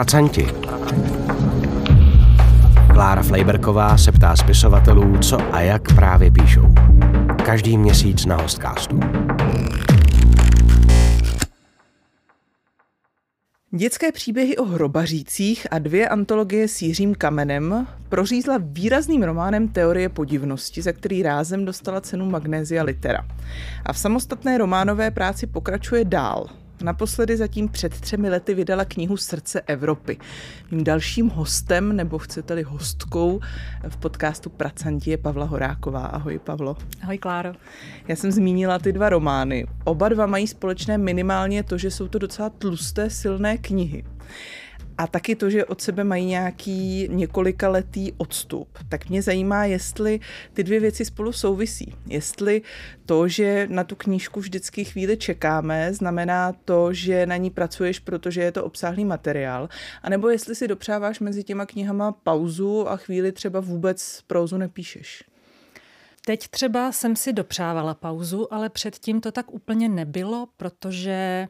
Pracanti. Klára Flejberková se ptá spisovatelů, co a jak právě píšou. Každý měsíc na Hostcastu. Dětské příběhy o hrobařících a dvě antologie s Jiřím Kamenem prořízla výrazným románem Teorie podivnosti, za který rázem dostala cenu Magnézia Litera. A v samostatné románové práci pokračuje dál. Naposledy zatím před třemi lety vydala knihu Srdce Evropy. Mým dalším hostem, nebo chcete-li hostkou, v podcastu Pracanti je Pavla Horáková. Ahoj Pavlo. Ahoj Kláro. Já jsem zmínila ty dva romány. Oba dva mají společné minimálně to, že jsou to docela tlusté, silné knihy a taky to, že od sebe mají nějaký několikaletý odstup. Tak mě zajímá, jestli ty dvě věci spolu souvisí. Jestli to, že na tu knížku vždycky chvíli čekáme, znamená to, že na ní pracuješ, protože je to obsáhlý materiál, anebo jestli si dopřáváš mezi těma knihama pauzu a chvíli třeba vůbec prózu nepíšeš. Teď třeba jsem si dopřávala pauzu, ale předtím to tak úplně nebylo, protože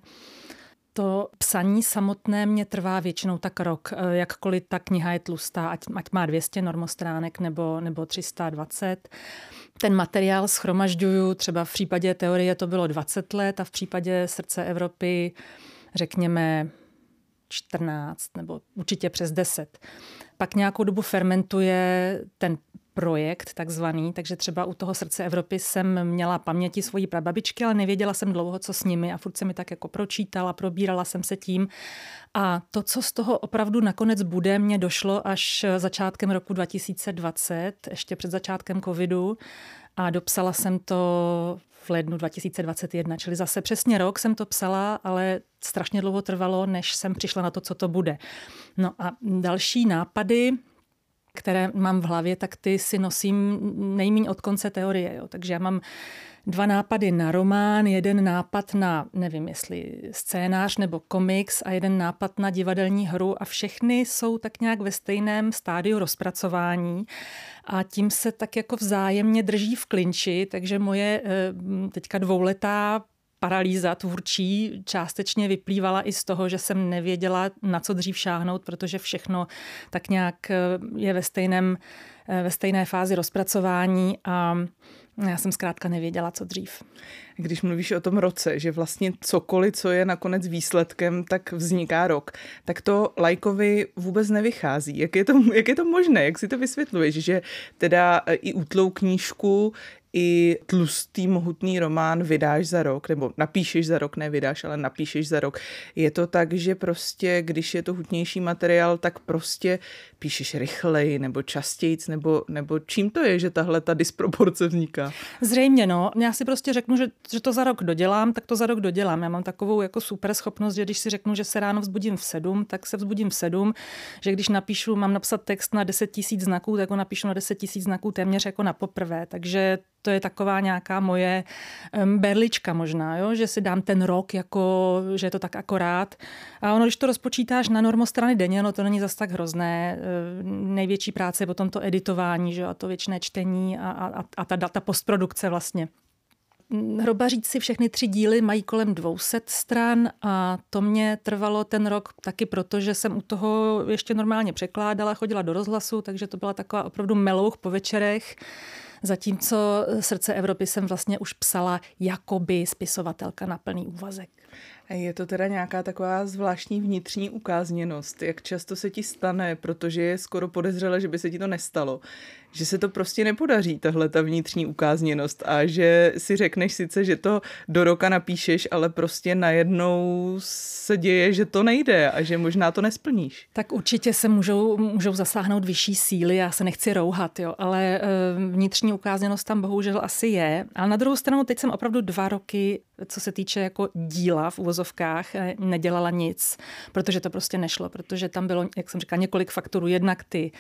to psaní samotné mě trvá většinou tak rok. Eh, jakkoliv ta kniha je tlustá, ať, ať má 200 normostránek nebo, nebo 320. Ten materiál schromažďuju, třeba v případě teorie to bylo 20 let a v případě srdce Evropy řekněme 14 nebo určitě přes 10. Pak nějakou dobu fermentuje ten projekt takzvaný, takže třeba u toho srdce Evropy jsem měla paměti svojí prababičky, ale nevěděla jsem dlouho, co s nimi a furt se mi tak jako pročítala, probírala jsem se tím a to, co z toho opravdu nakonec bude, mě došlo až začátkem roku 2020, ještě před začátkem covidu a dopsala jsem to v lednu 2021, čili zase přesně rok jsem to psala, ale strašně dlouho trvalo, než jsem přišla na to, co to bude. No a další nápady, které mám v hlavě, tak ty si nosím nejmíň od konce teorie. Jo. Takže já mám dva nápady na román, jeden nápad na, nevím jestli scénář nebo komiks a jeden nápad na divadelní hru a všechny jsou tak nějak ve stejném stádiu rozpracování a tím se tak jako vzájemně drží v klinči, takže moje eh, teďka dvouletá paralýza tvůrčí částečně vyplývala i z toho, že jsem nevěděla, na co dřív šáhnout, protože všechno tak nějak eh, je ve, stejném, eh, ve stejné fázi rozpracování a já jsem zkrátka nevěděla, co dřív. Když mluvíš o tom roce, že vlastně cokoliv, co je nakonec výsledkem, tak vzniká rok, tak to lajkovi vůbec nevychází. Jak je to, jak je to možné? Jak si to vysvětluješ? Že teda eh, i útlou knížku, i tlustý, mohutný román vydáš za rok, nebo napíšeš za rok, ne vydáš, ale napíšeš za rok. Je to tak, že prostě, když je to hutnější materiál, tak prostě píšeš rychleji, nebo častějíc, nebo, nebo čím to je, že tahle ta disproporce vzniká? Zřejmě, no. Já si prostě řeknu, že, že to za rok dodělám, tak to za rok dodělám. Já mám takovou jako super schopnost, že když si řeknu, že se ráno vzbudím v sedm, tak se vzbudím v sedm, že když napíšu, mám napsat text na 10 tisíc znaků, tak ho napíšu na 10 tisíc znaků téměř jako na poprvé. Takže to je taková nějaká moje berlička možná, jo? že si dám ten rok, jako, že je to tak akorát. A ono, když to rozpočítáš na normostrany denně, no to není zas tak hrozné. Největší práce je potom to editování, že? a to věčné čtení a, a, a ta, ta postprodukce vlastně. Hrobaříci všechny tři díly mají kolem 200 stran a to mě trvalo ten rok taky proto, že jsem u toho ještě normálně překládala, chodila do rozhlasu, takže to byla taková opravdu melouch po večerech. Zatímco Srdce Evropy jsem vlastně už psala jakoby spisovatelka na plný úvazek. Je to teda nějaká taková zvláštní vnitřní ukázněnost. Jak často se ti stane, protože je skoro podezřele, že by se ti to nestalo, že se to prostě nepodaří, tahle ta vnitřní ukázněnost a že si řekneš sice, že to do roka napíšeš, ale prostě najednou se děje, že to nejde a že možná to nesplníš. Tak určitě se můžou, můžou zasáhnout vyšší síly, já se nechci rouhat, jo, ale eh, vnitřní ukázněnost tam bohužel asi je. Ale na druhou stranu teď jsem opravdu dva roky, co se týče jako díla v uvozovkách, eh, nedělala nic, protože to prostě nešlo, protože tam bylo, jak jsem říkala, několik faktorů. Jednak ty,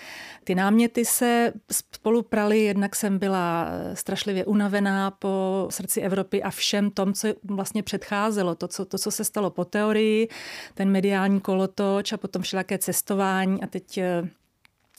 ty náměty se spolu prali, jednak jsem byla strašlivě unavená po srdci Evropy a všem tom, co vlastně předcházelo, to, co, to, co se stalo po teorii, ten mediální kolotoč a potom všelaké cestování a teď eh,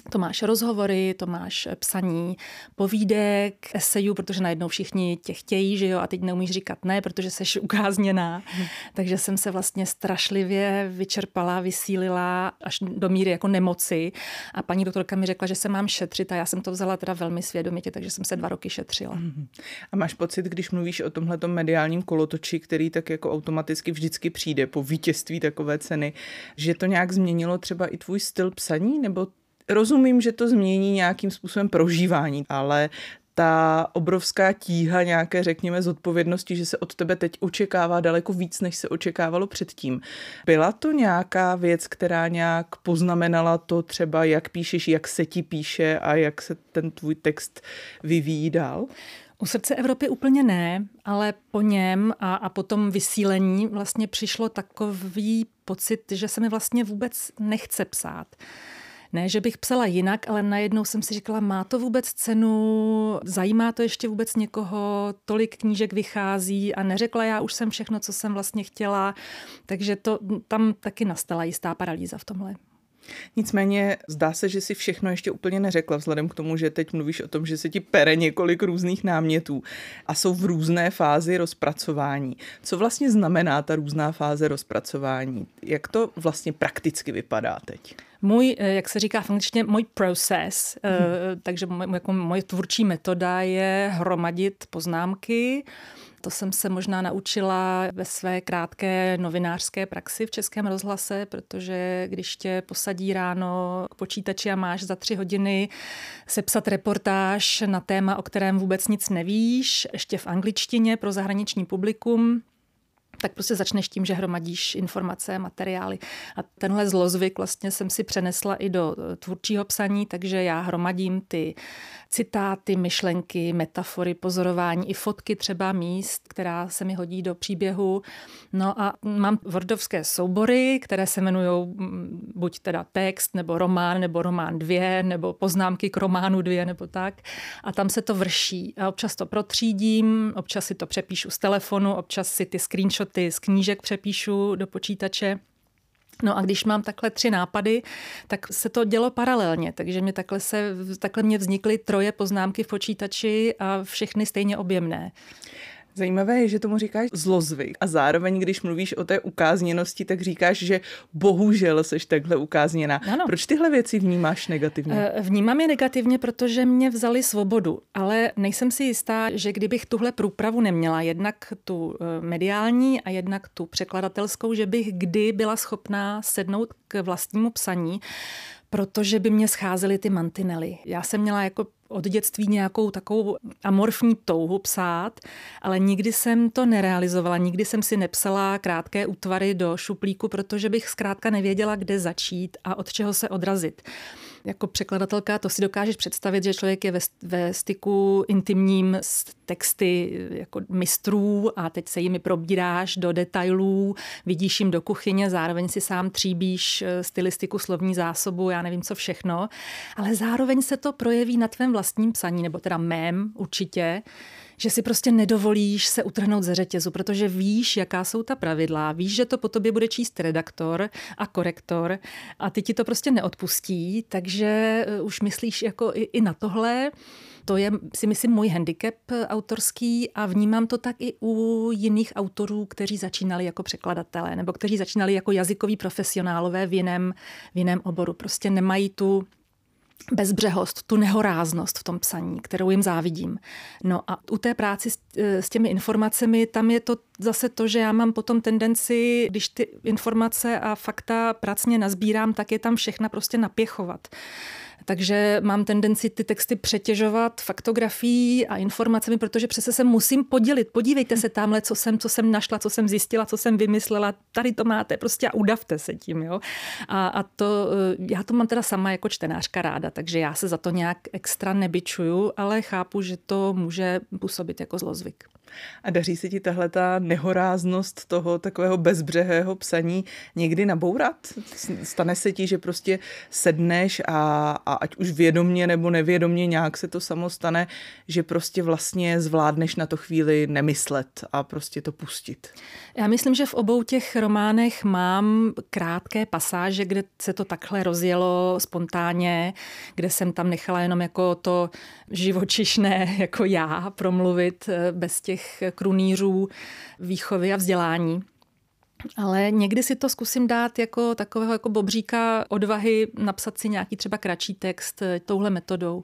To máš rozhovory, to máš psaní povídek, esejů, protože najednou všichni tě chtějí, že jo, a teď neumíš říkat ne, protože jsi ukázněná. Hmm. Takže jsem se vlastně strašlivě vyčerpala, vysílila až do míry jako nemoci. A paní doktorka mi řekla, že se mám šetřit a já jsem to vzala teda velmi svědomitě, takže jsem se dva roky šetřila. Hmm. A máš pocit, když mluvíš o tomhle mediálním kolotoči, který tak jako automaticky vždycky přijde po vítězství takové ceny, že to nějak změnilo třeba i tvůj styl psaní, nebo Rozumím, že to změní nějakým způsobem prožívání, ale ta obrovská tíha nějaké, řekněme, zodpovědnosti, že se od tebe teď očekává daleko víc, než se očekávalo předtím. Byla to nějaká věc, která nějak poznamenala to třeba, jak píšeš, jak se ti píše a jak se ten tvůj text vyvíjí dál? U srdce Evropy úplně ne, ale po něm a, a po tom vysílení vlastně přišlo takový pocit, že se mi vlastně vůbec nechce psát. Ne, že bych psala jinak, ale najednou jsem si říkala, má to vůbec cenu, zajímá to ještě vůbec někoho, tolik knížek vychází a neřekla já už jsem všechno, co jsem vlastně chtěla, takže to tam taky nastala jistá paralýza v tomhle. Nicméně zdá se, že si všechno ještě úplně neřekla, vzhledem k tomu, že teď mluvíš o tom, že se ti pere několik různých námětů a jsou v různé fázi rozpracování. Co vlastně znamená ta různá fáze rozpracování? Jak to vlastně prakticky vypadá teď? Můj, eh, jak se říká v angličtině, můj process, hmm. takže jako moje tvůrčí metoda je hromadit poznámky, to jsem se možná naučila ve své krátké novinářské praxi v Českém rozhlase, protože když tě posadí ráno k počítači a máš za tři hodiny sepsat reportáž na téma, o kterém vůbec nic nevíš, ještě v angličtině pro zahraniční publikum, tak prostě začneš tím, že hromadíš informace, materiály. A tenhle zlozvyk vlastně jsem si přenesla i do eh, tvůrčího psaní, takže já hromadím ty citáty, myšlenky, metafory, pozorování, i fotky třeba míst, která se mi hodí do příběhu. No a mám wordovské soubory, které se jmenují mm, buď teda text, nebo román, nebo román dvě, nebo poznámky k románu dvě, nebo tak. A tam se to vrší. A občas to protřídím, občas si to přepíšu z telefonu, občas si ty screenshoty z knížek přepíšu do počítače. No a když mám takhle tři nápady, tak se to dělo paralelně, takže mě takhle, se, takhle mě vznikly troje poznámky v počítači a všechny stejně objemné. Zajímavé je, že tomu říkáš zlozvyk a zároveň, když mluvíš o té ukázněnosti, tak říkáš, že bohužel seš takhle ukázněná. Ano. Proč tyhle věci vnímáš negativně? Eh, vnímám je negativně, protože mě vzali svobodu, ale nejsem si jistá, že kdybych tuhle průpravu neměla, jednak tu eh, mediální a jednak tu překladatelskou, že bych kdy byla schopná sednout k vlastnímu psaní, protože by mě scházely ty mantinely. Já jsem měla jako od dětství nějakou takovou amorfní touhu psát, ale nikdy jsem to nerealizovala, nikdy jsem si nepsala krátké útvary do šuplíku, protože bych zkrátka nevěděla, kde začít a od čeho se odrazit jako překladatelka to si dokážeš představit, že člověk je ve, ve styku intimním s texty jako mistrů a teď se jimi probíráš do detailů, vidíš jim do kuchyně, zároveň si sám tříbíš eh, stylistiku, slovní zásobu, já nevím co všechno, ale zároveň se to projeví na tvém vlastním psaní, nebo teda mém určitě, že si prostě nedovolíš se utrhnout ze řetězu, protože víš, jaká jsou ta pravidla, víš, že to po tobě bude číst redaktor a korektor a ty ti to prostě neodpustí, takže eh, už myslíš jako i, i na tohle. To je, si myslím, můj handicap autorský a vnímám to tak i u jiných autorů, kteří začínali jako překladatelé nebo kteří začínali jako jazykoví profesionálové v jiném, v jiném oboru. Prostě nemají tu bezbřehost, tu nehoráznost v tom psaní, kterou jim závidím. No a u té práci s, e, s těmi informacemi, tam je to zase to, že já mám potom tendenci, když ty informace a fakta pracně nazbírám, tak je tam všechna prostě napěchovat. Takže mám tendenci ty texty přetěžovat faktografií a informacemi, protože přece se musím podělit. Podívejte se tamhle, co jsem, co jsem našla, co jsem zjistila, co jsem vymyslela. Tady to máte prostě a udavte se tím. Jo? A, a to, eh, já to mám teda sama jako čtenářka ráda, takže já se za to nějak extra nebyčuju, ale chápu, že to může působit jako zlozvyk. A daří se ti tahle ta nehoráznost toho takového bezbřehého psaní někdy nabourat? Stane se ti, že prostě sedneš a, a ať už vědomně nebo nevědomně nějak se to samo stane, že prostě vlastně zvládneš na to chvíli nemyslet a prostě to pustit? Já myslím, že v obou těch románech mám krátké pasáže, kde se to takhle rozjelo spontánně, kde jsem tam nechala jenom jako to živočišné, jako já, promluvit eh, bez těch krunýřů výchovy a vzdělání. Ale někdy si to zkusím dát jako takového jako bobříka odvahy napsat si nějaký třeba kratší text eh, touhle metodou.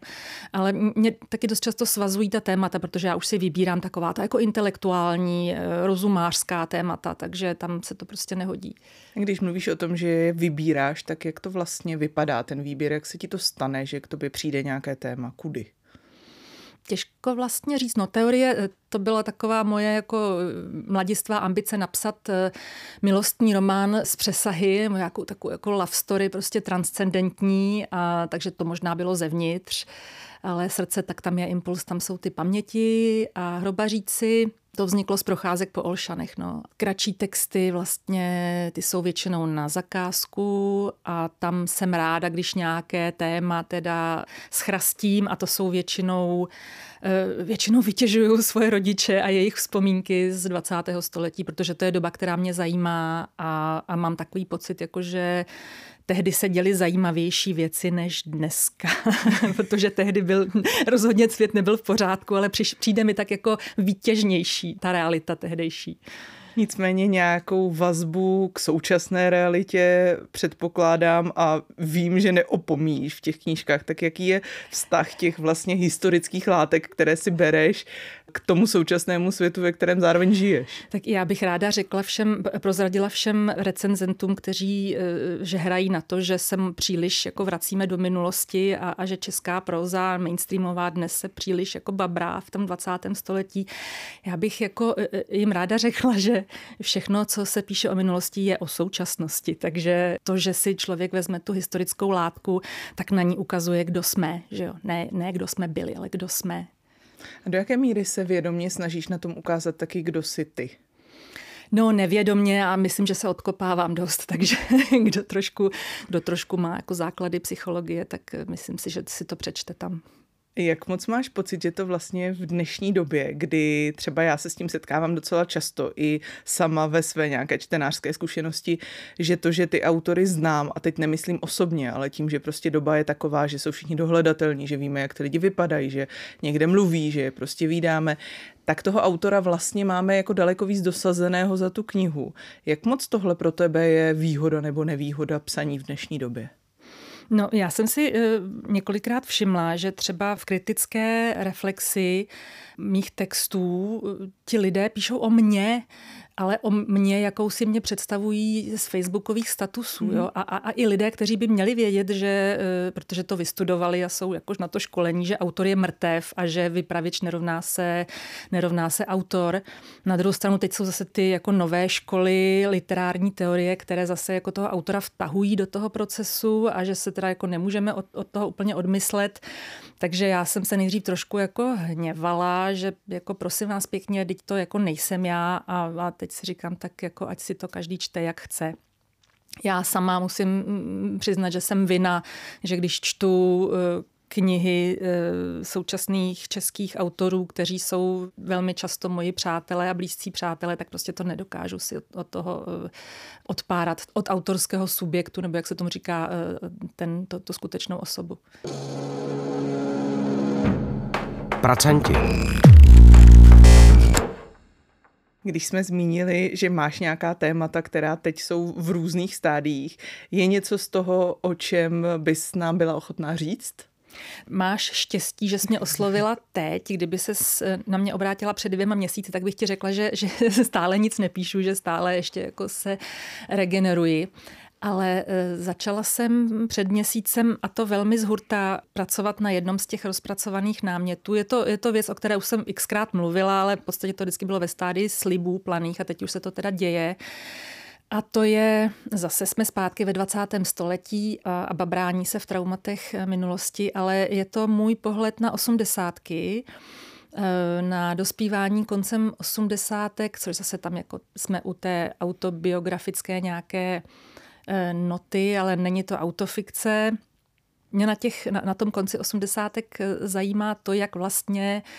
Ale mě taky dost často svazují ta témata, protože já už si vybírám taková ta jako intelektuální, eh, rozumářská témata, takže tam se to prostě nehodí. Když mluvíš o tom, že vybíráš, tak jak to vlastně vypadá ten výběr, jak se ti to stane, že k tobě přijde nějaké téma, kudy? Těžko vlastně říct. No teorie, eh, to byla taková moje jako eh, mladistvá ambice napsat eh, milostní román z přesahy, nějakou takovou jako love story, prostě transcendentní, a, takže to možná bylo zevnitř. Ale srdce, tak tam je impuls, tam jsou ty paměti a hrobaříci. To vzniklo z procházek po Olšanech. No. Kratší texty vlastně, ty jsou většinou na zakázku a tam jsem ráda, když nějaké téma teda schrastím a to jsou většinou, eh, většinou vytěžuju svoje rodiče a jejich vzpomínky z 20. století, protože to je doba, která mě zajímá a, a mám takový pocit, jako že tehdy se děly zajímavější věci než dneska, protože tehdy byl, rozhodně svět nebyl v pořádku, ale přijde mi tak jako výtěžnější ta realita tehdejší. Nicméně nějakou vazbu k současné realitě předpokládám a vím, že neopomíš v těch knížkách. Tak jaký je vztah těch vlastně historických látek, které si bereš k tomu současnému světu, ve kterém zároveň žiješ? Tak já bych ráda řekla všem, prozradila všem recenzentům, kteří, eh, že hrají na to, že se příliš jako vracíme do minulosti a, a že česká proza mainstreamová dnes se příliš jako babrá v tom 20. století. Já bych jako eh, eh, jim ráda řekla, že všechno, co se píše o minulosti, je o současnosti. Takže to, že si člověk vezme tu historickou látku, tak na ní ukazuje, kdo jsme. Že jo? Ne, ne kdo jsme byli, ale kdo jsme. A do jaké míry se vědomě snažíš na tom ukázat taky, kdo jsi ty? No nevědomně a myslím, že se odkopávám dost, takže kdo trošku, kdo trošku má jako základy psychologie, tak myslím si, že si to přečte tam. Jak moc máš pocit, že to vlastně v dnešní době, kdy třeba já se s tím setkávám docela často i sama ve své nějaké čtenářské zkušenosti, že to, že ty autory znám, a teď nemyslím osobně, ale tím, že prostě doba je taková, že jsou všichni dohledatelní, že víme, jak ty lidi vypadají, že někde mluví, že je prostě vydáme, tak toho autora vlastně máme jako daleko víc dosazeného za tu knihu. Jak moc tohle pro tebe je výhoda nebo nevýhoda psaní v dnešní době? No, já jsem si uh, několikrát všimla, že třeba v kritické reflexi mých textů eh, ti lidé píšou o mně, ale o mě, jakou si mě představují z facebookových statusů. Mm. Jo? A, a, a i lidé, kteří by měli vědět, že, eh, protože to vystudovali a jsou jakož na to školení, že autor je mrtev a že vypravěč nerovná se, nerovná se autor. Na druhou stranu teď jsou zase ty jako nové školy literární teorie, které zase jako toho autora vtahují do toho procesu a že se teda jako nemůžeme od, od toho úplně odmyslet. Takže já jsem se nejdřív trošku jako hněvala, že jako prosím vás pěkně, teď to jako nejsem já a, a teď si říkám, tak jako ať si to každý čte, jak chce. Já sama musím mm, přiznat, že jsem vina, že když čtu eh, knihy eh, současných českých autorů, kteří jsou velmi často moji přátelé a blízcí přátelé, tak prostě to nedokážu si od toho eh, odpárat, od autorského subjektu, nebo jak se tomu říká, ten, to, to skutečnou osobu. Pracanti. Když jsme zmínili, že máš nějaká témata, která teď jsou v různých stádiích, je něco z toho, o čem bys nám byla ochotná říct? Máš štěstí, že jsi mě oslovila teď. Kdyby se na mě obrátila před dvěma měsíci, tak bych ti řekla, že, že stále nic nepíšu, že stále ještě jako se regeneruji ale e, začala jsem před měsícem, a to velmi zhurta, pracovat na jednom z těch rozpracovaných námětů. Je to, je to věc, o které už jsem xkrát mluvila, ale v podstatě to vždycky bylo ve stádii slibů planých a teď už se to teda děje. A to je, zase jsme zpátky ve 20. století a, a babrání se v traumatech minulosti, ale je to můj pohled na osmdesátky na dospívání koncem osmdesátek, což zase tam jako jsme u té autobiografické nějaké noty, ale není to autofikce. Mě na, těch, na, na tom konci osmdesátek zajímá to, jak vlastně uh,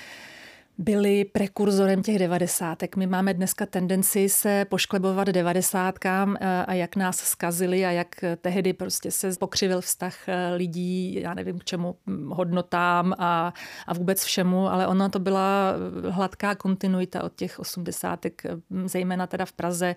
byli prekurzorem těch devadesátek. My máme dneska tendenci se pošklebovat devadesátkám eh, a jak nás skazili a jak tehdy prostě se pokřivil vztah eh, lidí, já nevím k čemu, hm, hodnotám a, a vůbec všemu, ale ona to byla hladká kontinuita od těch osmdesátek, hm, zejména teda v Praze,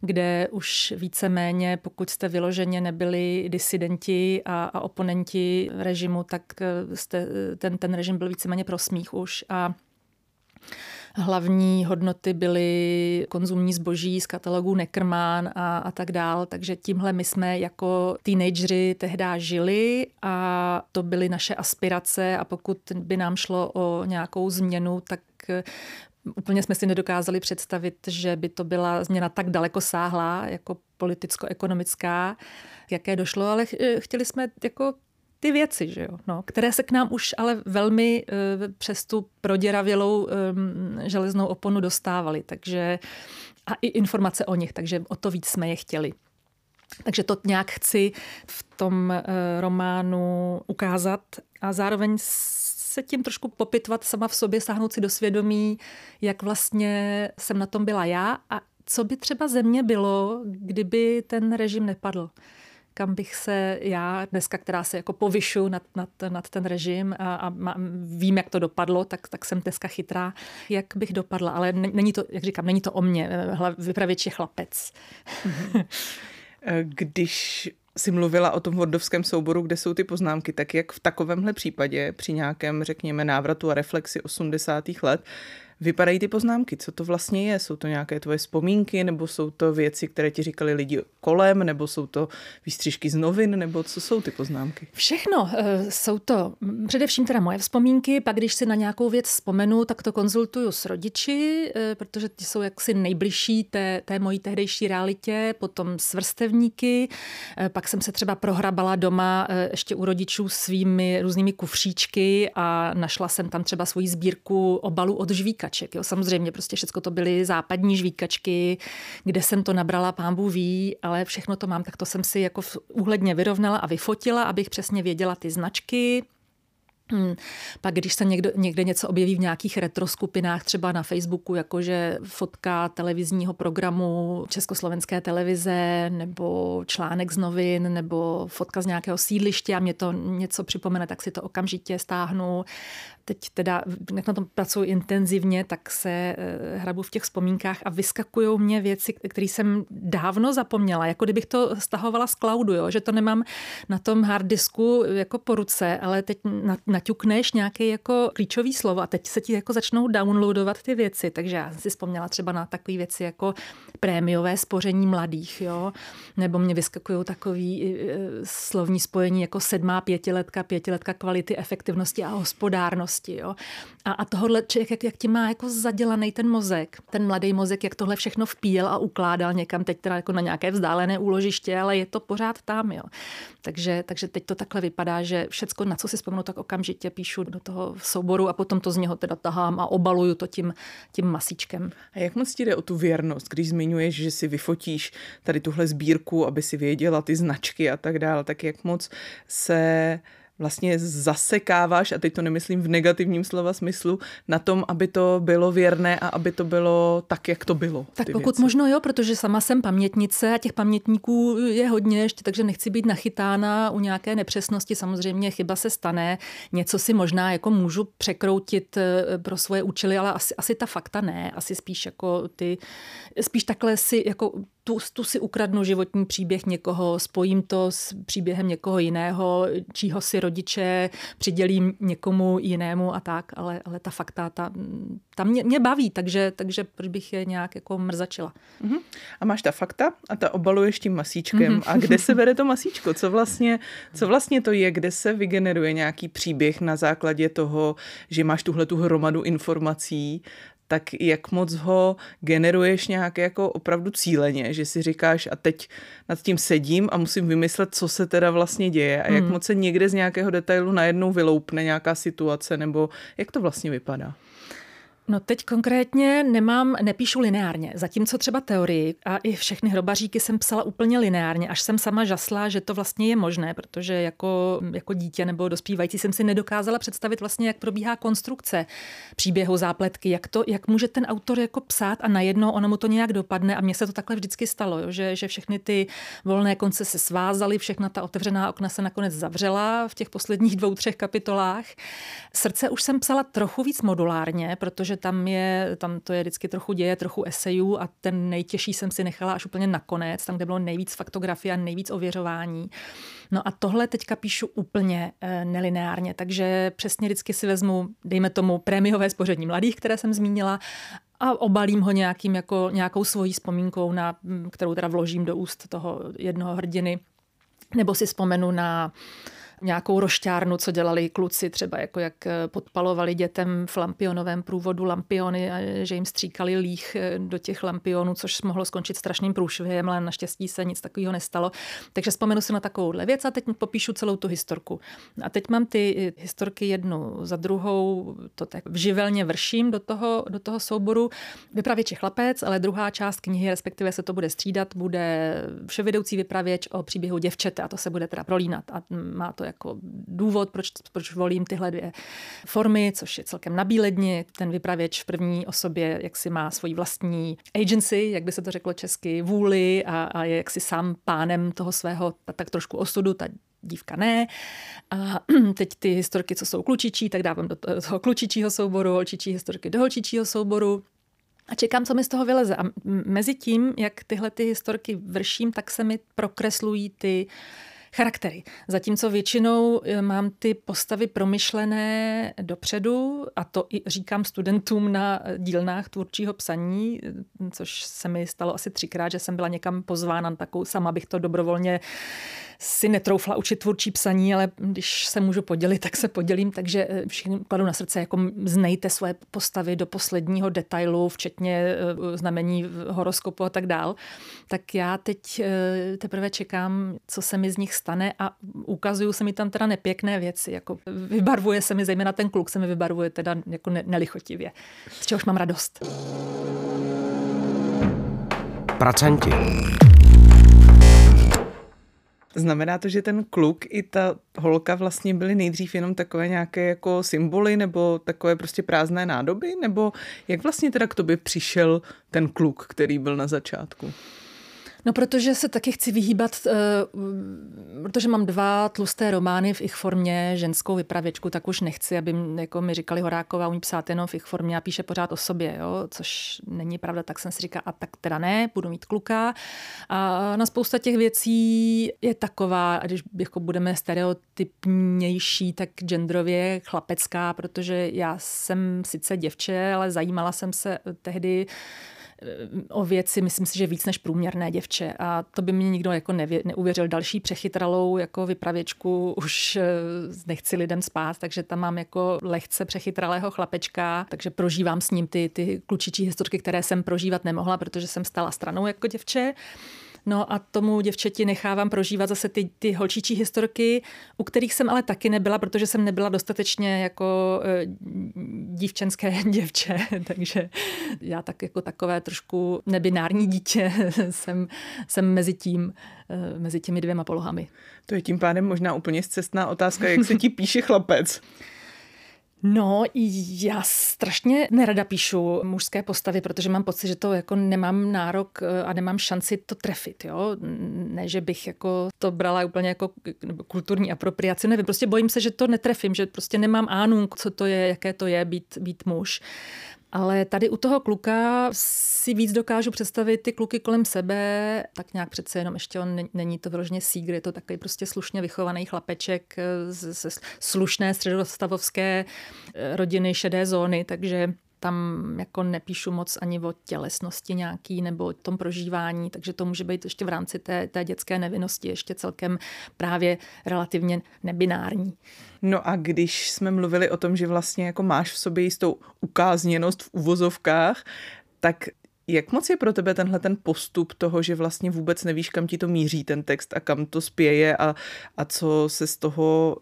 kde už víceméně, pokud jste vyloženě nebyli disidenti a, a oponenti režimu, tak eh, jste, ten, ten režim byl víceméně pro smích už a Hlavní hodnoty byly konzumní zboží z katalogu Neckermann a, a tak dál. Takže tímhle my jsme jako teenagery tehdy žili a to byly naše aspirace a pokud by nám šlo o nějakou změnu, tak Úplně jsme si nedokázali představit, že by to byla změna tak daleko sáhlá, jako politicko-ekonomická, jaké došlo, ale chtěli jsme jako ty věci, že jo, no, které se k nám už ale velmi uh, přes tu proděravělou um, železnou oponu dostávaly. Takže a i informace o nich, takže o to víc jsme je chtěli. Takže to nějak chci v tom uh, románu ukázat a zároveň se tím trošku popitvat sama v sobě, sáhnout si do svědomí, jak vlastně jsem na tom byla já a co by třeba země bylo, kdyby ten režim nepadl kam bych se já dneska, která se jako povyšu nad, nad, nad ten režim a, a vím, jak to dopadlo, tak, tak jsem dneska chytrá, jak bych dopadla. Ale není to, jak říkám, není to o mně. Vypravěč je chlapec. Když si mluvila o tom Vordovském souboru, kde jsou ty poznámky, tak jak v takovémhle případě, při nějakém, řekněme, návratu a reflexi 80. let, vypadají ty poznámky? Co to vlastně je? Jsou to nějaké tvoje vzpomínky, nebo jsou to věci, které ti říkali lidi kolem, nebo jsou to výstřižky z novin, nebo co jsou ty poznámky? Všechno. Eh, jsou to především teda moje vzpomínky, pak když si na nějakou věc vzpomenu, tak to konzultuju s rodiči, eh, protože ti jsou jaksi nejbližší té, té mojí tehdejší realitě, potom s vrstevníky, eh, pak jsem se třeba prohrabala doma ještě u rodičů svými různými kufříčky a našla jsem tam třeba svoji sbírku obalu od žvíka žvíkaček. Jo. Samozřejmě prostě všechno to byly západní žvíkačky, kde jsem to nabrala, pán Bůh ví, ale všechno to mám, tak to jsem si jako úhledně vyrovnala a vyfotila, abych přesně věděla ty značky, Hmm. Pak když se někdo, někde něco objeví v nějakých retroskupinách, třeba na Facebooku, jakože fotka televizního programu Československé televize, nebo článek z novin, nebo fotka z nějakého sídliště a mě to něco připomene, tak si to okamžitě stáhnu teď teda, jak na tom pracuji intenzivně, tak se eh, hrabu v těch vzpomínkách a vyskakují mě věci, které jsem dávno zapomněla, jako kdybych to stahovala z cloudu, jo? že to nemám na tom hard disku jako po ruce, ale teď naťukneš nějaké jako klíčový slovo a teď se ti jako začnou downloadovat ty věci, takže já si vzpomněla třeba na takové věci jako prémiové spoření mladých, jo? nebo mě vyskakují takový eh, slovní spojení jako sedmá pětiletka, pětiletka kvality, efektivnosti a hospodárnosti minulosti. Jo? A, a tohle, jak, jak ti má jako zadělaný ten mozek, ten mladý mozek, jak tohle všechno vpíjel a ukládal někam, teď teda jako na nějaké vzdálené úložiště, ale je to pořád tam. Jo? Takže, takže teď to takhle vypadá, že všecko, na co si vzpomenu, tak okamžitě píšu do toho souboru a potom to z něho teda tahám a obaluju to tím, tím masíčkem. A jak moc ti jde o tu věrnost, když zmiňuješ, že si vyfotíš tady tuhle sbírku, aby si věděla ty značky a tak dále, tak jak moc se vlastně zasekáváš, a teď to nemyslím v negativním slova smyslu, na tom, aby to bylo věrné a aby to bylo tak, jak to bylo. Tak pokud věci. možno jo, protože sama jsem pamětnice a těch pamětníků je hodně ještě, takže nechci být nachytána u nějaké nepřesnosti. Samozřejmě chyba se stane, něco si možná jako můžu překroutit eh, pro svoje účely, ale asi, asi ta fakta ne, asi spíš jako ty, spíš takhle si jako tu, tu si ukradnu životní příběh někoho, spojím to s příběhem někoho jiného, čího si rodiče přidělím někomu jinému a tak, ale, ale ta fakta, ta, ta mě, mě baví, takže, takže proč bych je nějak jako mrzačila. Uh-huh. A máš ta fakta a ta obaluješ tím masíčkem. Uh-huh. A kde se vede to masíčko? Co vlastně, co vlastně to je? Kde se vygeneruje nějaký příběh na základě toho, že máš tuhle tu hromadu informací tak jak moc ho generuješ nějak jako opravdu cíleně, že si říkáš a teď nad tím sedím a musím vymyslet, co se teda vlastně děje a jak hmm. moc se někde z nějakého detailu najednou vyloupne nějaká situace nebo jak to vlastně vypadá? No teď konkrétně nemám, nepíšu lineárně, zatímco třeba teorii a i všechny hrobaříky jsem psala úplně lineárně, až jsem sama žasla, že to vlastně je možné, protože jako, jako dítě nebo dospívající jsem si nedokázala představit vlastně, jak probíhá konstrukce příběhu, zápletky, jak, to, jak může ten autor jako psát a najednou ono mu to nějak dopadne a mně se to takhle vždycky stalo, jo, že, že všechny ty volné konce se svázaly, všechna ta otevřená okna se nakonec zavřela v těch posledních dvou, třech kapitolách. Srdce už jsem psala trochu víc modulárně, protože tam je, tam to je vždycky trochu děje, trochu esejů a ten nejtěžší jsem si nechala až úplně nakonec, tam, kde bylo nejvíc faktografie a nejvíc ověřování. No a tohle teďka píšu úplně e, nelineárně, takže přesně vždycky si vezmu, dejme tomu, prémiové spoření mladých, které jsem zmínila, a obalím ho nějakým jako, nějakou svojí vzpomínkou, na, kterou teda vložím do úst toho jednoho hrdiny. Nebo si vzpomenu na nějakou rošťárnu, co dělali kluci, třeba jako jak eh, podpalovali dětem v lampionovém průvodu lampiony, a že jim stříkali líh eh, do těch lampionů, což mohlo skončit strašným průšvihem, ale naštěstí se nic takového nestalo. Takže vzpomenu si na takovouhle věc a teď popíšu celou tu historku. A teď mám ty eh, historky jednu za druhou, to tak vživelně vrším do toho, do toho souboru. Vypravěč je chlapec, ale druhá část knihy, respektive se to bude střídat, bude vševedoucí vypravěč o příběhu děvčete a to se bude teda prolínat a má to důvod, proč, proč volím tyhle dvě formy, což je celkem nabíledně. Ten vypravěč v první osobě jak si má svoji vlastní agency, jak by se to řeklo česky, vůli a, a je jaksi sám pánem toho svého tak trošku osudu, ta dívka ne. A teď ty historky, co jsou klučičí, tak dávám do toho klučičího souboru, holčičí historky do holčičího souboru. A čekám, co mi z toho vyleze. A mezi tím, jak tyhle ty historky vrším, tak se mi prokreslují ty charaktery. Zatímco většinou eh, mám ty postavy promyšlené dopředu a to i říkám studentům na dílnách tvůrčího psaní, eh, což se mi stalo asi třikrát, že jsem byla někam pozvána takovou, sama bych to dobrovolně si netroufla učit tvůrčí psaní, ale když se můžu podělit, tak se podělím, takže eh, všichni kladu na srdce, jako znejte svoje postavy do posledního detailu, včetně eh, znamení horoskopu a tak dál. Tak já teď eh, teprve čekám, co se mi z nich stane a ukazují se mi tam teda nepěkné věci, jako vybarvuje se mi, zejména ten kluk se mi vybarvuje teda jako nelichotivě, z čehož mám radost. Pracanti. Znamená to, že ten kluk i ta holka vlastně byly nejdřív jenom takové nějaké jako symboly nebo takové prostě prázdné nádoby? Nebo jak vlastně teda k tobě přišel ten kluk, který byl na začátku? No, protože se taky chci vyhýbat, uh, protože mám dva tlusté romány v ich formě, ženskou vypravěčku, tak už nechci, aby jako mi říkali Horáková umí psát jenom v ich formě a píše pořád o sobě, jo? což není pravda, tak jsem si říkala, a tak teda ne, budu mít kluka. A na spousta těch věcí je taková, a když jako budeme stereotypnější, tak genderově chlapecká, protože já jsem sice děvče, ale zajímala jsem se tehdy o věci, myslím si, že víc než průměrné děvče. A to by mi nikdo jako nevě, neuvěřil. Další přechytralou jako vypravěčku už eh, nechci lidem spát, takže tam mám jako lehce přechytralého chlapečka, takže prožívám s ním ty, ty klučičí historky, které jsem prožívat nemohla, protože jsem stala stranou jako děvče. No a tomu děvčeti nechávám prožívat zase ty, ty holčičí historky, u kterých jsem ale taky nebyla, protože jsem nebyla dostatečně jako e, dívčenské děvče, takže já tak jako takové trošku nebinární dítě jsem, jsem mezi tím, e, mezi těmi dvěma polohami. To je tím pádem možná úplně zcestná otázka, jak se ti píše chlapec. No, já strašně nerada píšu mužské postavy, protože mám pocit, že to jako nemám nárok eh, a nemám šanci to trefit, jo. Ne, že bych jako to brala úplně jako kulturní apropriaci, nevím, prostě bojím se, že to netrefím, že prostě nemám ánu, co to je, jaké to je být, být muž. Ale tady u toho kluka si víc dokážu představit ty kluky kolem sebe, tak nějak přece jenom ještě on není to vyloženě sígr, je to takový prostě slušně vychovaný chlapeček ze slušné středostavovské eh, rodiny šedé zóny, takže tam jako nepíšu moc ani o tělesnosti nějaký nebo o tom prožívání, takže to může být ještě v rámci té, té dětské nevinnosti ještě celkem právě relativně nebinární. No a když jsme mluvili o tom, že vlastně jako máš v sobě jistou ukázněnost v uvozovkách, tak jak moc je pro tebe tenhle ten postup toho, že vlastně vůbec nevíš, kam ti to míří ten text a kam to spěje a, a co se z toho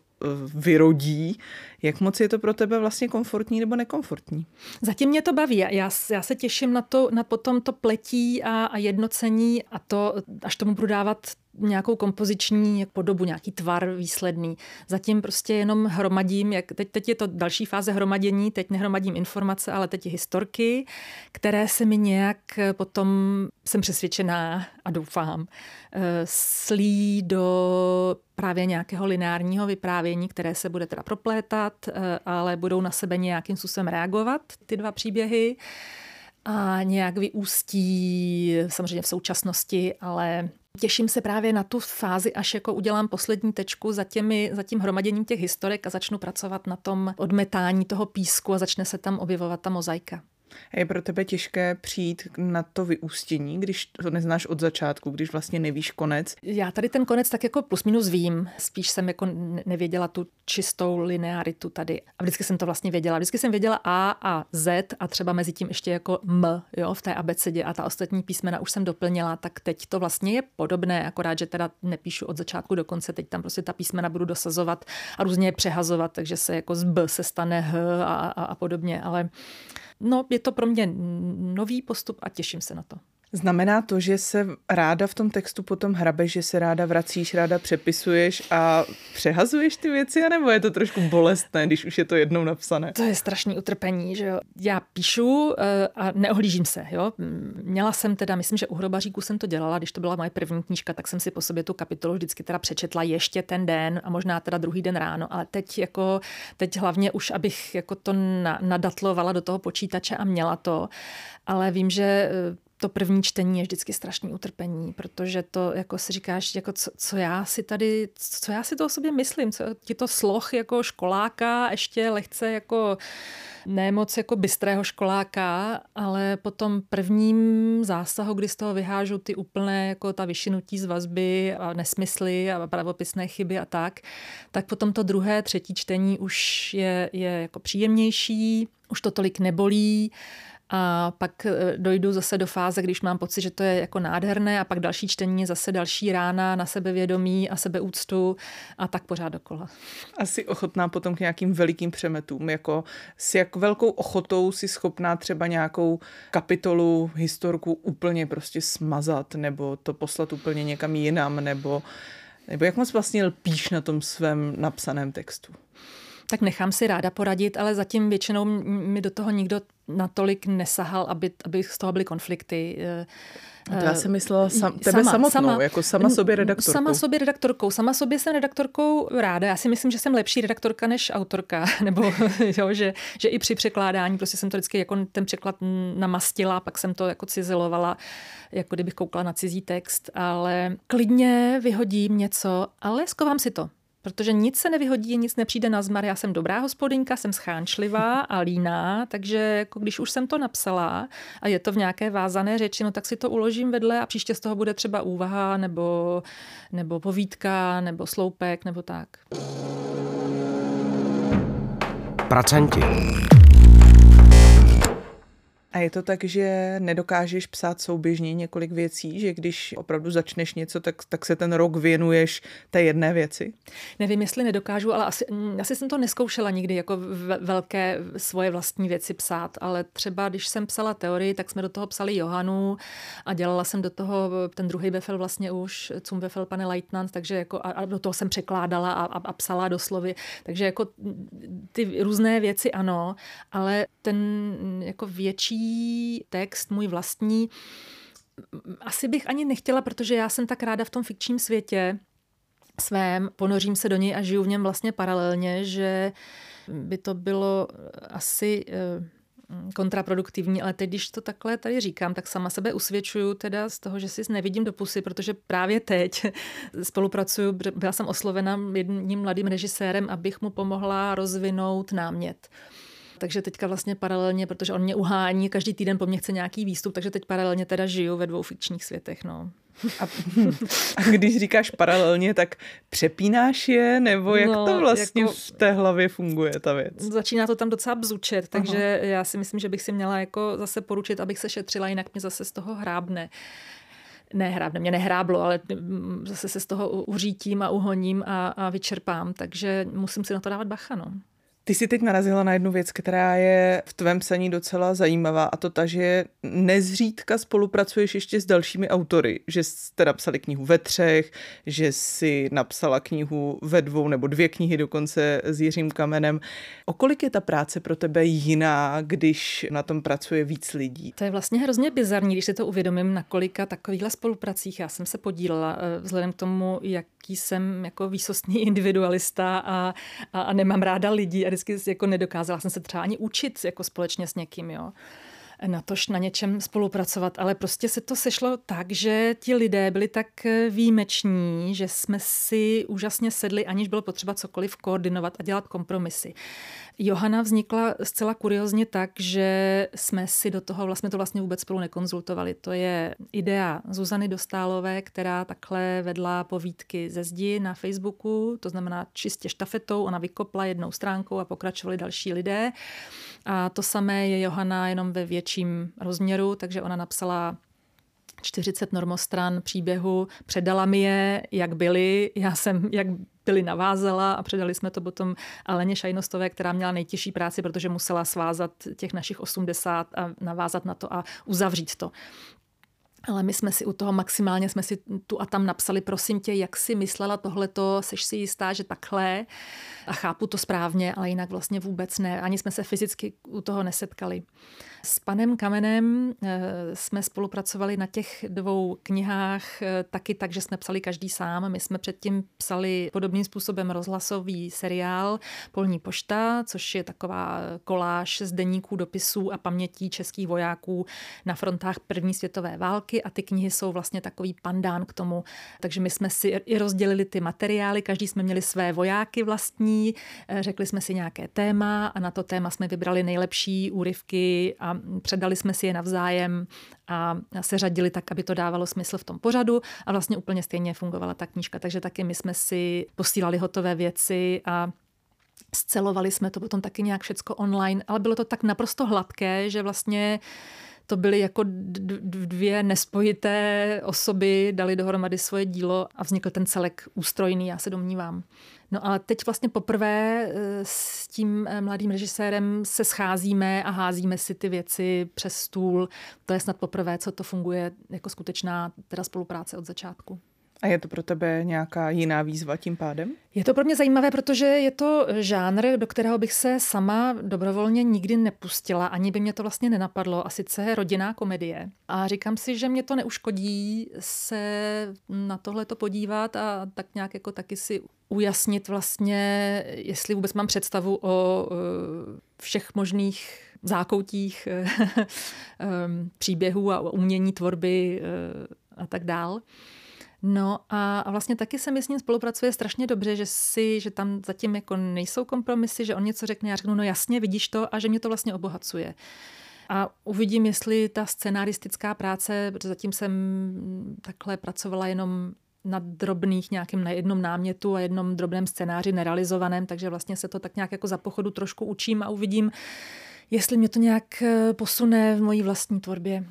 vyrodí. Jak moc je to pro tebe vlastně komfortní nebo nekomfortní? Zatím mě to baví. Já, já se těším na to, na potom to pletí a, a jednocení a to, až tomu budu dávat nějakou kompoziční podobu, nějaký tvar výsledný. Zatím prostě jenom hromadím, jak teď, teď je to další fáze hromadění, teď nehromadím informace, ale teď historky, které se mi nějak potom, jsem přesvědčená a doufám, eh, slí do právě nějakého lineárního vyprávění, které se bude teda proplétat, eh, ale budou na sebe nějakým způsobem reagovat, ty dva příběhy a nějak vyústí samozřejmě v současnosti, ale Těším se právě na tu fázi, až jako udělám poslední tečku za, těmi, za tím hromaděním těch historek a začnu pracovat na tom odmetání toho písku a začne se tam objevovat ta mozaika. A je pro tebe těžké přijít na to vyústění, když to neznáš od začátku, když vlastně nevíš konec? Já tady ten konec tak jako plus minus vím. Spíš jsem jako nevěděla tu čistou linearitu tady. A vždycky jsem to vlastně věděla. Vždycky jsem věděla A a Z a třeba mezi tím ještě jako M jo, v té abecedě a ta ostatní písmena už jsem doplnila, tak teď to vlastně je podobné, akorát, že teda nepíšu od začátku do konce, teď tam prostě ta písmena budu dosazovat a různě je přehazovat, takže se jako z B se stane H a, a, a podobně, ale no, je to pro mě nový postup a těším se na to. Znamená to, že se ráda v tom textu potom hrabeš, že se ráda vracíš, ráda přepisuješ a přehazuješ ty věci, anebo je to trošku bolestné, když už je to jednou napsané? To je strašný utrpení, že jo. Já píšu eh, a neohlížím se, jo. Měla jsem teda, myslím, že u hrobaříku jsem to dělala, když to byla moje první knížka, tak jsem si po sobě tu kapitolu vždycky teda přečetla ještě ten den a možná teda druhý den ráno, ale teď jako, teď hlavně už, abych jako to nadatlovala do toho počítače a měla to, ale vím, že eh, to první čtení je vždycky strašný utrpení, protože to, jako si říkáš, jako co, co já si tady, co já si to o sobě myslím, co ti to sloh jako školáka, ještě lehce jako nemoc jako bystrého školáka, ale po tom prvním zásahu, kdy z toho vyhážu ty úplné jako ta vyšinutí z vazby a nesmysly a pravopisné chyby a tak, tak potom to druhé, třetí čtení už je, je jako příjemnější, už to tolik nebolí, a pak e, dojdu zase do fáze, když mám pocit, že to je jako nádherné a pak další čtení je zase další rána na sebevědomí a sebeúctu a tak pořád dokola. Asi ochotná potom k nějakým velikým přemetům, jako s jak velkou ochotou si schopná třeba nějakou kapitolu, historku úplně prostě smazat nebo to poslat úplně někam jinam, nebo, nebo jak moc vlastně lpíš na tom svém napsaném textu? Tak nechám si ráda poradit, ale zatím většinou mi do toho nikdo natolik nesahal, aby, aby z toho byly konflikty. A to já jsem myslela sam, tebe sama, samotnou, sama, jako sama sobě redaktorkou. Sama sobě redaktorkou. Sama sobě jsem redaktorkou ráda. Já si myslím, že jsem lepší redaktorka než autorka. Nebo jo, že, že i při překládání prostě jsem to vždycky jako ten překlad namastila, pak jsem to jako cizelovala, jako kdybych koukala na cizí text. Ale klidně vyhodím něco, ale skovám si to. Protože nic se nevyhodí, nic nepřijde na zmar. Já jsem dobrá hospodinka, jsem schánčlivá a líná, takže jako když už jsem to napsala a je to v nějaké vázané řeči, no tak si to uložím vedle a příště z toho bude třeba úvaha nebo, nebo povídka nebo sloupek nebo tak. Pracanti. A je to tak, že nedokážeš psát souběžně několik věcí, že když opravdu začneš něco, tak, tak se ten rok věnuješ té jedné věci? Nevím, jestli nedokážu, ale asi, asi jsem to neskoušela nikdy jako velké svoje vlastní věci psát, ale třeba když jsem psala teorii, tak jsme do toho psali Johanu a dělala jsem do toho ten druhý befel vlastně už, cum befel pane Leitnant, takže jako a, a do toho jsem překládala a, a, a psala do slovy. Takže jako ty různé věci ano, ale ten jako větší text, můj vlastní, asi bych ani nechtěla, protože já jsem tak ráda v tom fikčním světě svém, ponořím se do něj a žiju v něm vlastně paralelně, že by to bylo asi eh, kontraproduktivní, ale teď, když to takhle tady říkám, tak sama sebe usvědčuju teda z toho, že si nevidím do pusy, protože právě teď spolupracuju, byla jsem oslovena jedním mladým režisérem, abych mu pomohla rozvinout námět takže teďka vlastně paralelně, protože on mě uhání, každý týden po mně chce nějaký výstup, takže teď paralelně teda žiju ve dvou fikčních světech. No. A, a když říkáš paralelně, tak přepínáš je, nebo jak no, to vlastně jako, v té hlavě funguje ta věc? Začíná to tam docela bzučet, takže Aha. já si myslím, že bych si měla jako zase poručit, abych se šetřila, jinak mě zase z toho hrábne. nehráb, mě nehráblo, ale mm, zase se z toho uřítím a uhoním a, a vyčerpám, takže musím si na to dávat bacha. No. Ty jsi teď narazila na jednu věc, která je v tvém psaní docela zajímavá a to ta, že nezřídka spolupracuješ ještě s dalšími autory, že jste napsali knihu ve třech, že jsi napsala knihu ve dvou nebo dvě knihy dokonce s Jiřím Kamenem. O kolik je ta práce pro tebe jiná, když na tom pracuje víc lidí? To je vlastně hrozně bizarní, když si to uvědomím, na kolika takovýchhle spolupracích já jsem se podílela, eh, vzhledem k tomu, jaký jsem jako výsostný individualista a, a, a nemám ráda lidi a vždycky jako nedokázala jsem se třeba ani učit jako společně s někým, jo. na tož na něčem spolupracovat, ale prostě se to sešlo tak, že ti lidé byli tak eh, výjimeční, že jsme si úžasně sedli, aniž bylo potřeba cokoliv koordinovat a dělat kompromisy. Johana vznikla zcela kuriozně tak, že jsme si do toho vlastně to vlastně vůbec spolu nekonzultovali. To je idea Zuzany Dostálové, která takhle vedla povídky ze zdi na Facebooku, to znamená čistě štafetou, ona vykopla jednou stránkou a pokračovali další lidé. A to samé je Johana jenom ve větším rozměru, takže ona napsala 40 normostran příběhu, předala mi je, jak byly, já jsem, jak byly navázala a předali jsme to potom Aleně Šajnostové, která měla nejtěžší práci, protože musela svázat těch našich 80 a navázat na to a uzavřít to. Ale my jsme si u toho maximálně jsme si tu a tam napsali, prosím tě, jak si myslela tohleto, seš si jistá, že takhle a chápu to správně, ale jinak vlastně vůbec ne. Ani jsme se fyzicky u toho nesetkali. S panem Kamenem eh, jsme spolupracovali na těch dvou knihách eh, taky tak, že jsme psali každý sám. My jsme předtím psali podobným způsobem rozhlasový seriál Polní pošta, což je taková koláž z deníků, dopisů a pamětí českých vojáků na frontách první světové války a ty knihy jsou vlastně takový pandán k tomu. Takže my jsme si i rozdělili ty materiály, každý jsme měli své vojáky vlastní, eh, řekli jsme si nějaké téma a na to téma jsme vybrali nejlepší úryvky a předali jsme si je navzájem a seřadili tak, aby to dávalo smysl v tom pořadu a vlastně úplně stejně fungovala ta knížka. Takže taky my jsme si posílali hotové věci a Scelovali jsme to potom taky nějak všecko online, ale bylo to tak naprosto hladké, že vlastně to byly jako dvě nespojité osoby, dali dohromady svoje dílo a vznikl ten celek ústrojný, já se domnívám. No ale teď vlastně poprvé eh, s tím eh, mladým režisérem se scházíme a házíme si ty věci přes stůl. To je snad poprvé, co to funguje jako skutečná teda spolupráce od začátku. A je to pro tebe nějaká jiná výzva tím pádem? Je to pro mě zajímavé, protože je to žánr, do kterého bych se sama dobrovolně nikdy nepustila, ani by mě to vlastně nenapadlo, a sice rodinná komedie. A říkám si, že mě to neuškodí se na tohle to podívat a tak nějak jako taky si ujasnit vlastně, jestli vůbec mám představu o e, všech možných zákoutích e, e, příběhů a umění tvorby a tak dál. No a, vlastně taky se mi s ním spolupracuje strašně dobře, že si, že tam zatím jako nejsou kompromisy, že on něco řekne, já řeknu, no jasně, vidíš to a že mě to vlastně obohacuje. A uvidím, jestli ta scenaristická práce, protože zatím jsem takhle pracovala jenom na drobných nějakým na jednom námětu a jednom drobném scénáři nerealizovaném, takže vlastně se to tak nějak jako za pochodu trošku učím a uvidím, jestli mě to nějak eh, posune v mojí vlastní tvorbě.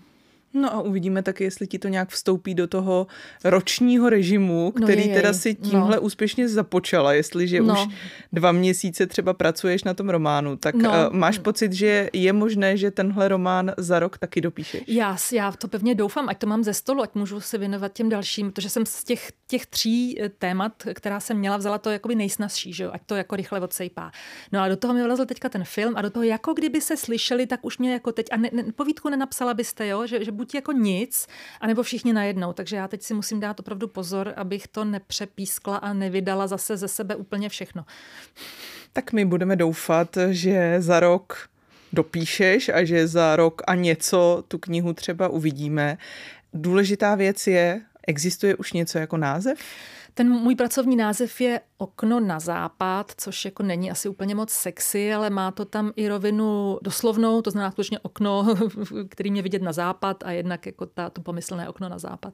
No a uvidíme taky, jestli ti to nějak vstoupí do toho ročního režimu, no který no teda si tímhle no. úspěšně započala, jestliže no. už dva měsíce třeba pracuješ na tom románu, tak no. uh, máš pocit, že je možné, že tenhle román za rok taky dopíšeš? Já, já to pevně doufám, ať to mám ze stolu, ať můžu se věnovat těm dalším, protože jsem z těch, těch tří eh, témat, která jsem měla, vzala to jakoby nejsnazší, že jo? ať to jako rychle odsejpá. No a do toho mi vlezl teďka ten film a do toho jako kdyby se slyšeli, tak už mě jako teď, a ne, ne, povídku nenapsala byste, jo? Že, že buď jako nic, anebo všichni najednou. Takže já teď si musím dát opravdu pozor, abych to nepřepískla a nevydala zase ze sebe úplně všechno. Tak my budeme doufat, že za rok dopíšeš a že za rok a něco tu knihu třeba uvidíme. Důležitá věc je, existuje už něco jako název? Ten můj pracovní název je Okno na západ, což jako není asi úplně moc sexy, ale má to tam i rovinu doslovnou, to znamená skutečně okno, který mě vidět na západ a jednak jako ta, to pomyslné okno na západ.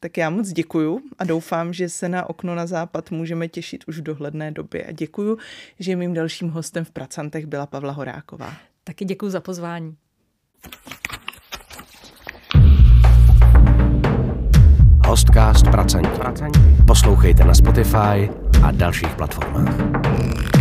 Tak já moc děkuju a doufám, že se na okno na západ můžeme těšit už v dohledné době. A děkuju, že mým dalším hostem v Pracantech byla Pavla Horáková. Taky děkuji za pozvání. Hostcast Pracanti. Poslouchejte na Spotify a dalších platformách.